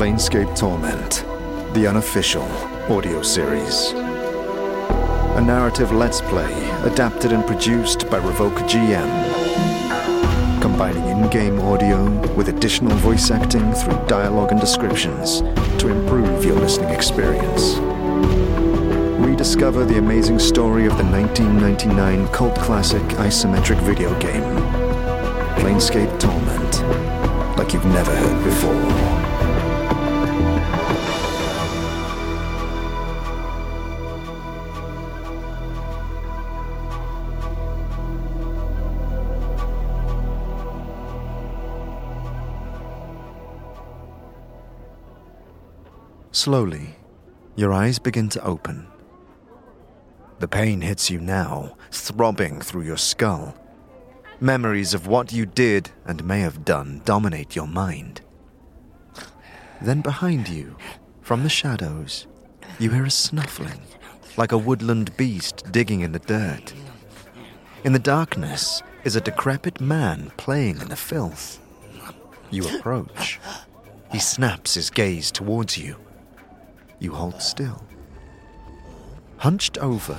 Planescape Torment, the unofficial audio series. A narrative let's play adapted and produced by Revocer GM. Combining in game audio with additional voice acting through dialogue and descriptions to improve your listening experience. Rediscover the amazing story of the 1999 cult classic isometric video game, Planescape Torment, like you've never heard before. Slowly, your eyes begin to open. The pain hits you now, throbbing through your skull. Memories of what you did and may have done dominate your mind. Then behind you, from the shadows, you hear a snuffling, like a woodland beast digging in the dirt. In the darkness is a decrepit man playing in the filth. You approach. He snaps his gaze towards you. You hold still. Hunched over,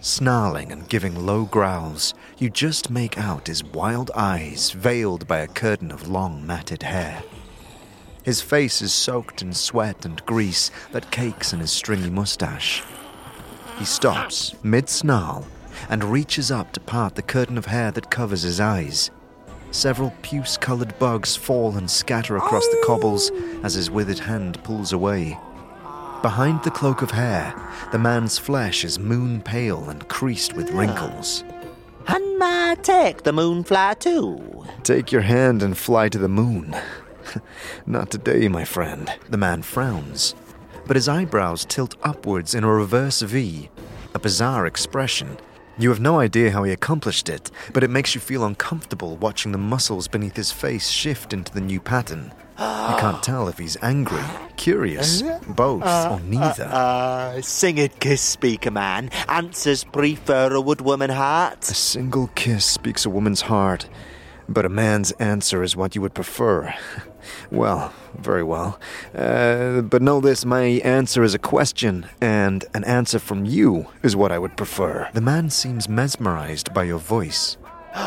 snarling and giving low growls, you just make out his wild eyes veiled by a curtain of long matted hair. His face is soaked in sweat and grease that cakes in his stringy mustache. He stops mid snarl and reaches up to part the curtain of hair that covers his eyes. Several puce colored bugs fall and scatter across the cobbles as his withered hand pulls away. Behind the cloak of hair, the man's flesh is moon pale and creased with ah. wrinkles. And ma take the moonfly too. Take your hand and fly to the moon. Not today, my friend. The man frowns, but his eyebrows tilt upwards in a reverse V, a bizarre expression. You have no idea how he accomplished it, but it makes you feel uncomfortable watching the muscles beneath his face shift into the new pattern. You can't tell if he's angry, curious, uh, both, uh, or neither. Uh, uh sing it, kiss speaker man. Answers prefer a wood woman heart. A single kiss speaks a woman's heart, but a man's answer is what you would prefer. Well, very well. Uh, but know this my answer is a question, and an answer from you is what I would prefer. The man seems mesmerized by your voice.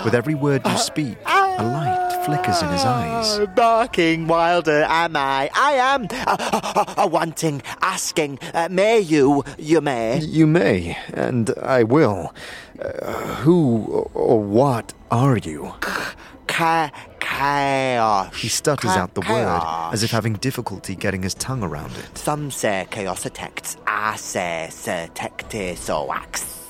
With every word you speak, a light flickers in his eyes. Uh, barking wilder am I. I am uh, uh, uh, wanting, asking. Uh, may you? You may. You may, and I will. Uh, who or what are you? Ca- chaos. He stutters Ca- out the word as if having difficulty getting his tongue around it. Some say chaos attacks. I say so wax.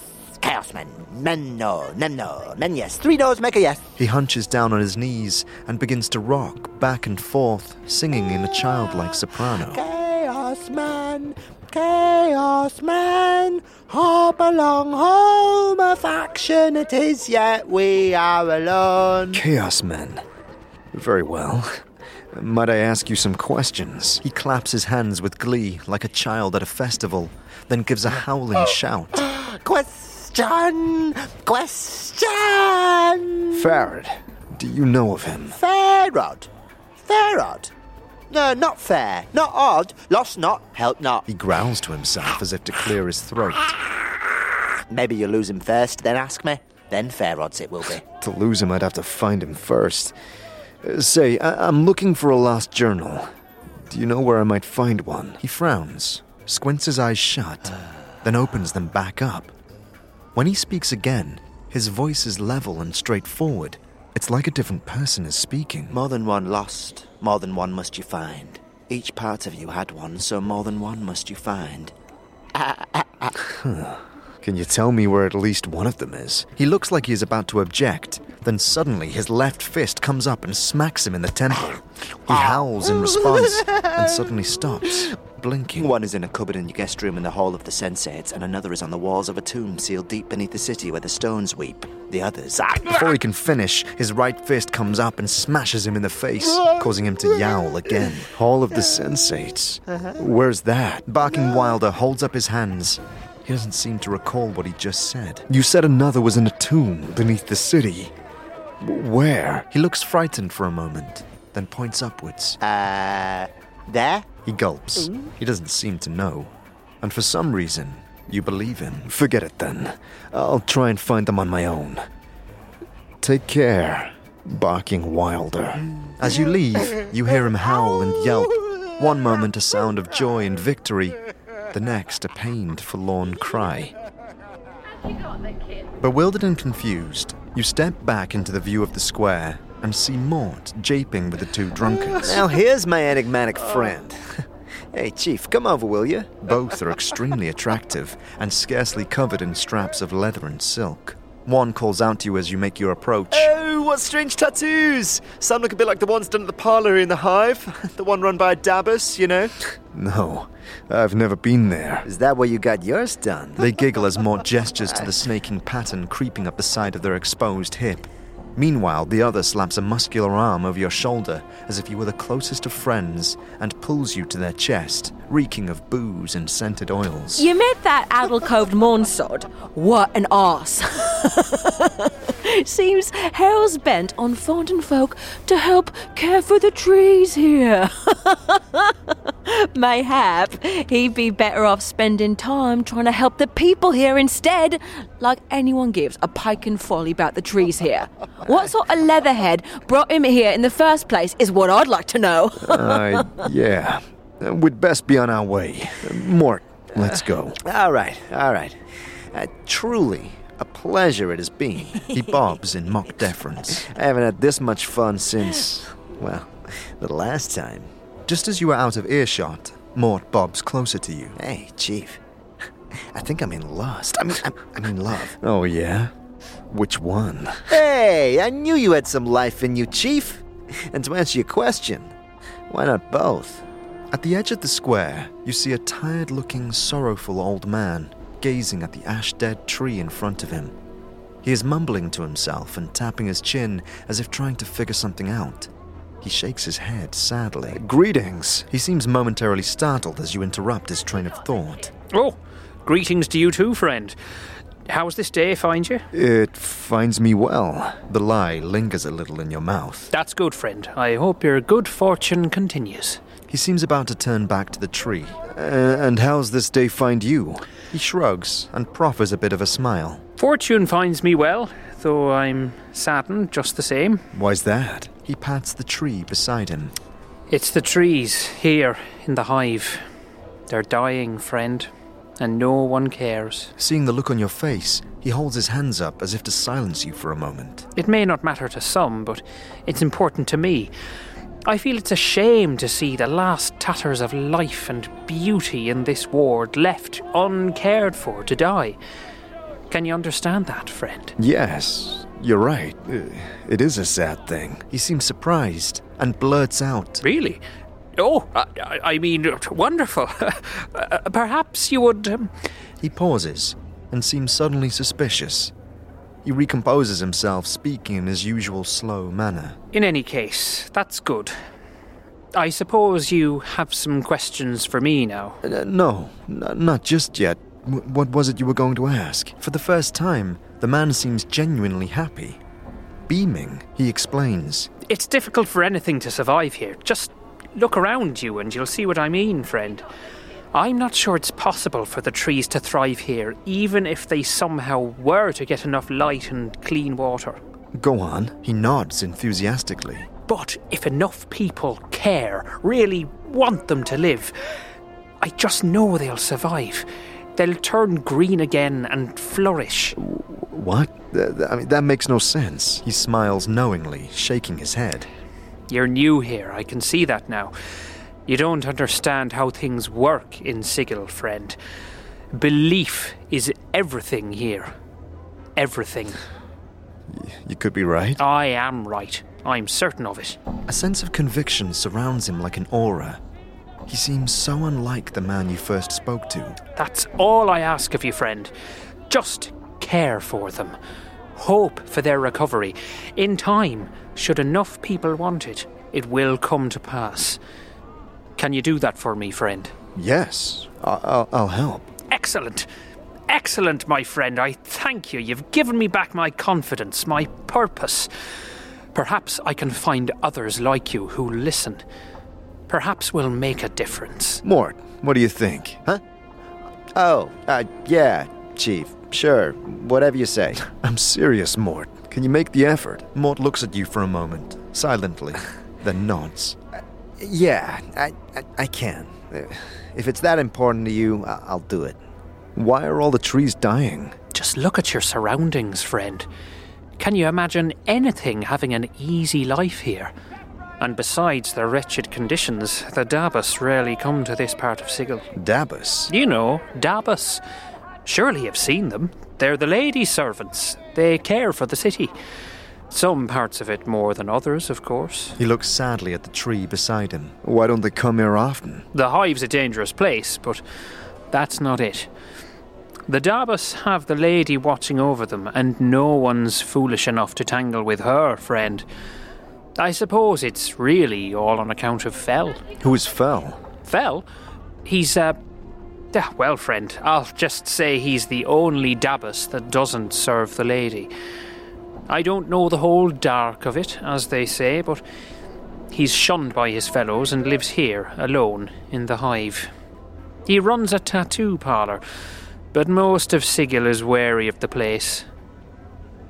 Chaos men. Men no. Men no. Men yes. Three no's make a yes. He hunches down on his knees and begins to rock back and forth, singing in a childlike soprano. Chaos man. Chaos man. Hop along home. A faction it is, yet we are alone. Chaos Men. Very well. Might I ask you some questions? He claps his hands with glee like a child at a festival, then gives a howling oh. shout. Question. Question. Pharod, do you know of him? Fairod. Fairod. No, not fair. Not odd. Lost not. Help not. He growls to himself as if to clear his throat. Maybe you lose him first, then ask me. Then fair odds it will be. To lose him, I'd have to find him first. Uh, say, I- I'm looking for a lost journal. Do you know where I might find one? He frowns, squints his eyes shut, then opens them back up. When he speaks again, his voice is level and straightforward. It's like a different person is speaking. More than one lost, more than one must you find. Each part of you had one, so more than one must you find. Can you tell me where at least one of them is? He looks like he is about to object. Then suddenly his left fist comes up and smacks him in the temple. He howls in response and suddenly stops, blinking. One is in a cupboard in your guest room in the Hall of the Sensates, and another is on the walls of a tomb sealed deep beneath the city where the stones weep. The others. Before he can finish, his right fist comes up and smashes him in the face, causing him to yowl again. Hall of the Sensates. Where's that? Barking Wilder holds up his hands. He doesn't seem to recall what he just said. You said another was in a tomb beneath the city. Where? He looks frightened for a moment, then points upwards. Uh, there? He gulps. He doesn't seem to know. And for some reason, you believe him. Forget it then. I'll try and find them on my own. Take care, barking wilder. As you leave, you hear him howl and yelp. One moment a sound of joy and victory, the next a pained, forlorn cry. Bewildered and confused, you step back into the view of the square and see Mort japing with the two drunkards. Now here's my enigmatic friend. hey, Chief, come over, will you? Both are extremely attractive and scarcely covered in straps of leather and silk. One calls out to you as you make your approach. Oh, what strange tattoos! Some look a bit like the ones done at the parlour in the Hive. The one run by Dabus, you know. No, I've never been there. Is that where you got yours done? They giggle as Mort gestures to the snaking pattern creeping up the side of their exposed hip. Meanwhile, the other slaps a muscular arm over your shoulder as if you were the closest of friends and pulls you to their chest, reeking of booze and scented oils. You met that addle-coved Monsod? What an arse! Seems hell's bent on finding folk to help care for the trees here. Mayhap he'd be better off spending time trying to help the people here instead, like anyone gives a pike and folly about the trees here. What sort of leatherhead brought him here in the first place is what I'd like to know. Uh, yeah. Uh, We'd best be on our way. Uh, Mort, let's go. All right, all right. Uh, truly, a pleasure it has been. He bobs in mock deference. I haven't had this much fun since, well, the last time. Just as you are out of earshot, Mort bobs closer to you. Hey, Chief. I think I'm in lust. I mean, I'm, I'm in love. Oh, yeah? Which one? Hey, I knew you had some life in you, Chief. And to answer your question, why not both? At the edge of the square, you see a tired looking, sorrowful old man gazing at the ash dead tree in front of him. He is mumbling to himself and tapping his chin as if trying to figure something out. He shakes his head sadly. Greetings! He seems momentarily startled as you interrupt his train of thought. Oh, greetings to you too, friend. How's this day find you? It finds me well. The lie lingers a little in your mouth. That's good, friend. I hope your good fortune continues. He seems about to turn back to the tree. Uh, and how's this day find you? He shrugs and proffers a bit of a smile. Fortune finds me well, though I'm saddened just the same. Why's that? He pats the tree beside him. It's the trees here in the hive. They're dying, friend, and no one cares. Seeing the look on your face, he holds his hands up as if to silence you for a moment. It may not matter to some, but it's important to me. I feel it's a shame to see the last tatters of life and beauty in this ward left uncared for to die. Can you understand that, friend? Yes, you're right. Uh, It is a sad thing. He seems surprised and blurts out. Really? Oh, I, I- mean, wonderful. Uh, Perhaps you would. Um, He pauses and seems suddenly suspicious. He recomposes himself, speaking in his usual slow manner. in any case, that's good. I suppose you have some questions for me now. Uh, no, n- not just yet. W- what was it you were going to ask? For the first time, the man seems genuinely happy. Beaming, he explains. It's difficult for anything to survive here. Just look around you and you'll see what I mean, friend. I'm not sure it's possible for the trees to thrive here, even if they somehow were to get enough light and clean water. Go on. He nods enthusiastically. But if enough people care, really want them to live, I just know they'll survive. They'll turn green again and flourish. What? I mean, that makes no sense. He smiles knowingly, shaking his head. You're new here, I can see that now. You don't understand how things work in Sigil, friend. Belief is everything here. Everything. You could be right. I am right. I'm certain of it. A sense of conviction surrounds him like an aura. He seems so unlike the man you first spoke to. That's all I ask of you, friend. Just care for them. Hope for their recovery. In time, should enough people want it, it will come to pass. Can you do that for me, friend? Yes, I'll, I'll help. Excellent. Excellent, my friend. I thank you. You've given me back my confidence, my purpose. Perhaps I can find others like you who listen. Perhaps we'll make a difference. Mort, what do you think? Huh? Oh, uh, yeah, Chief. Sure, whatever you say. I'm serious, Mort. Can you make the effort? Mort looks at you for a moment, silently, then nods. Yeah, I, I, I can. Uh, If it's that important to you, I'll do it. Why are all the trees dying? Just look at your surroundings, friend. Can you imagine anything having an easy life here? And besides the wretched conditions, the Dabus rarely come to this part of Sigil. Dabus. You know, Dabus. Surely you've seen them. They're the lady servants. They care for the city. Some parts of it more than others, of course. He looks sadly at the tree beside him. Why don't they come here often? The hive's a dangerous place, but that's not it. The Dabus have the lady watching over them, and no one's foolish enough to tangle with her, friend. I suppose it's really all on account of Fell. Who is Fell? Fell? He's, uh. ah, Well, friend, I'll just say he's the only Dabus that doesn't serve the lady. I don't know the whole dark of it, as they say, but he's shunned by his fellows and lives here, alone, in the hive. He runs a tattoo parlour, but most of Sigil is wary of the place.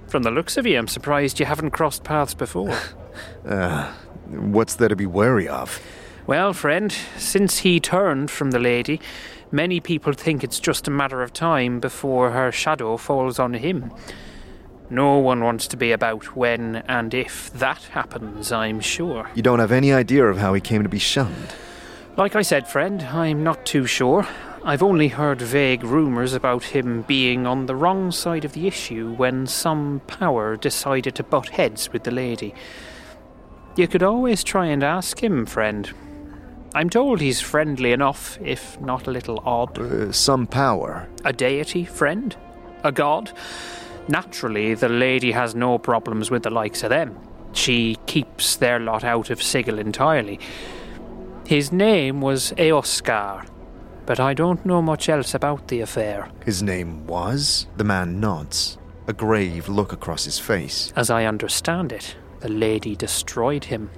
From the looks of you, I'm surprised you haven't crossed paths before. Uh, what's there to be wary of? Well, friend, since he turned from the lady, many people think it's just a matter of time before her shadow falls on him. No one wants to be about when and if that happens, I'm sure. You don't have any idea of how he came to be shunned. Like I said, friend, I'm not too sure. I've only heard vague rumours about him being on the wrong side of the issue when some power decided to butt heads with the lady. You could always try and ask him, friend. I'm told he's friendly enough, if not a little odd. Uh, some power. A deity, friend? A god? Naturally, the lady has no problems with the likes of them. She keeps their lot out of Sigil entirely. His name was Aoskar, but I don't know much else about the affair. His name was? The man nods, a grave look across his face. As I understand it, the lady destroyed him.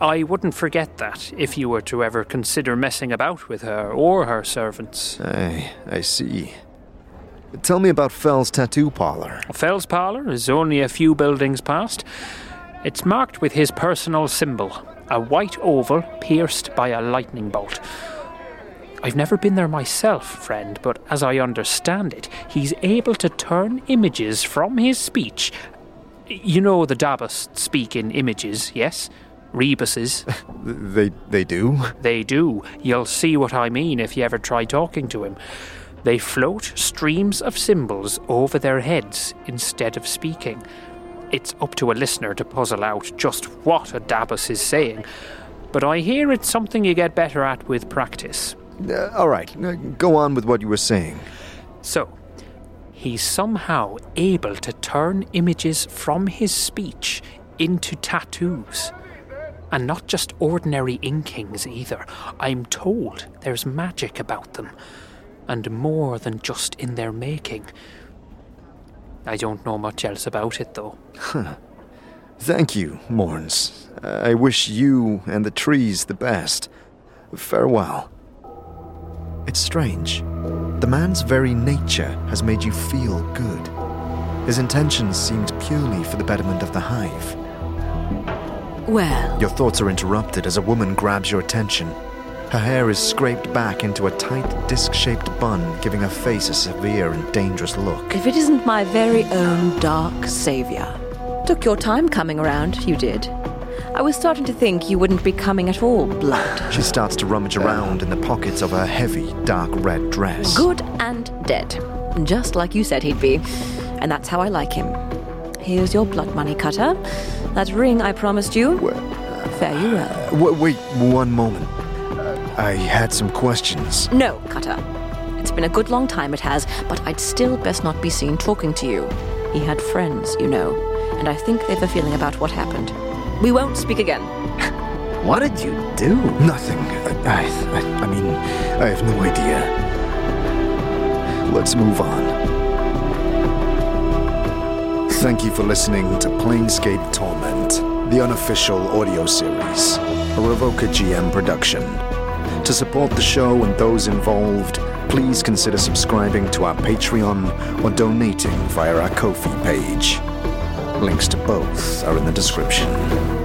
I wouldn't forget that if you were to ever consider messing about with her or her servants. I, I see. Tell me about Fell's tattoo parlor. Fell's parlour is only a few buildings past. It's marked with his personal symbol, a white oval pierced by a lightning bolt. I've never been there myself, friend, but as I understand it, he's able to turn images from his speech. You know the Dabus speak in images, yes? Rebuses. They, they do? They do. You'll see what I mean if you ever try talking to him. They float streams of symbols over their heads instead of speaking. It's up to a listener to puzzle out just what a Dabus is saying, but I hear it's something you get better at with practice. Uh, all right, uh, go on with what you were saying. So, he's somehow able to turn images from his speech into tattoos. And not just ordinary inkings either. I'm told there's magic about them. And more than just in their making. I don't know much else about it though. Thank you, Mourns. I wish you and the trees the best. Farewell. It's strange. The man's very nature has made you feel good. His intentions seemed purely for the betterment of the hive. Well, Your thoughts are interrupted as a woman grabs your attention. Her hair is scraped back into a tight, disc shaped bun, giving her face a severe and dangerous look. if it isn't my very own dark savior. Took your time coming around, you did. I was starting to think you wouldn't be coming at all, Blood. She starts to rummage around in the pockets of her heavy, dark red dress. Good and dead. Just like you said he'd be. And that's how I like him. Here's your blood money cutter. That ring I promised you. Well, Fare you well. W- wait one moment. Uh, I had some questions. No, Cutter. It's been a good long time, it has, but I'd still best not be seen talking to you. He had friends, you know, and I think they've a feeling about what happened. We won't speak again. What did you do? Nothing. I, I, I mean, I have no idea. Let's move on. Thank you for listening to Planescape Torment, the unofficial audio series. a Revocer GM production. To support the show and those involved, please consider subscribing to our Patreon or donating via our Ko-fi page. Links to both are in the description.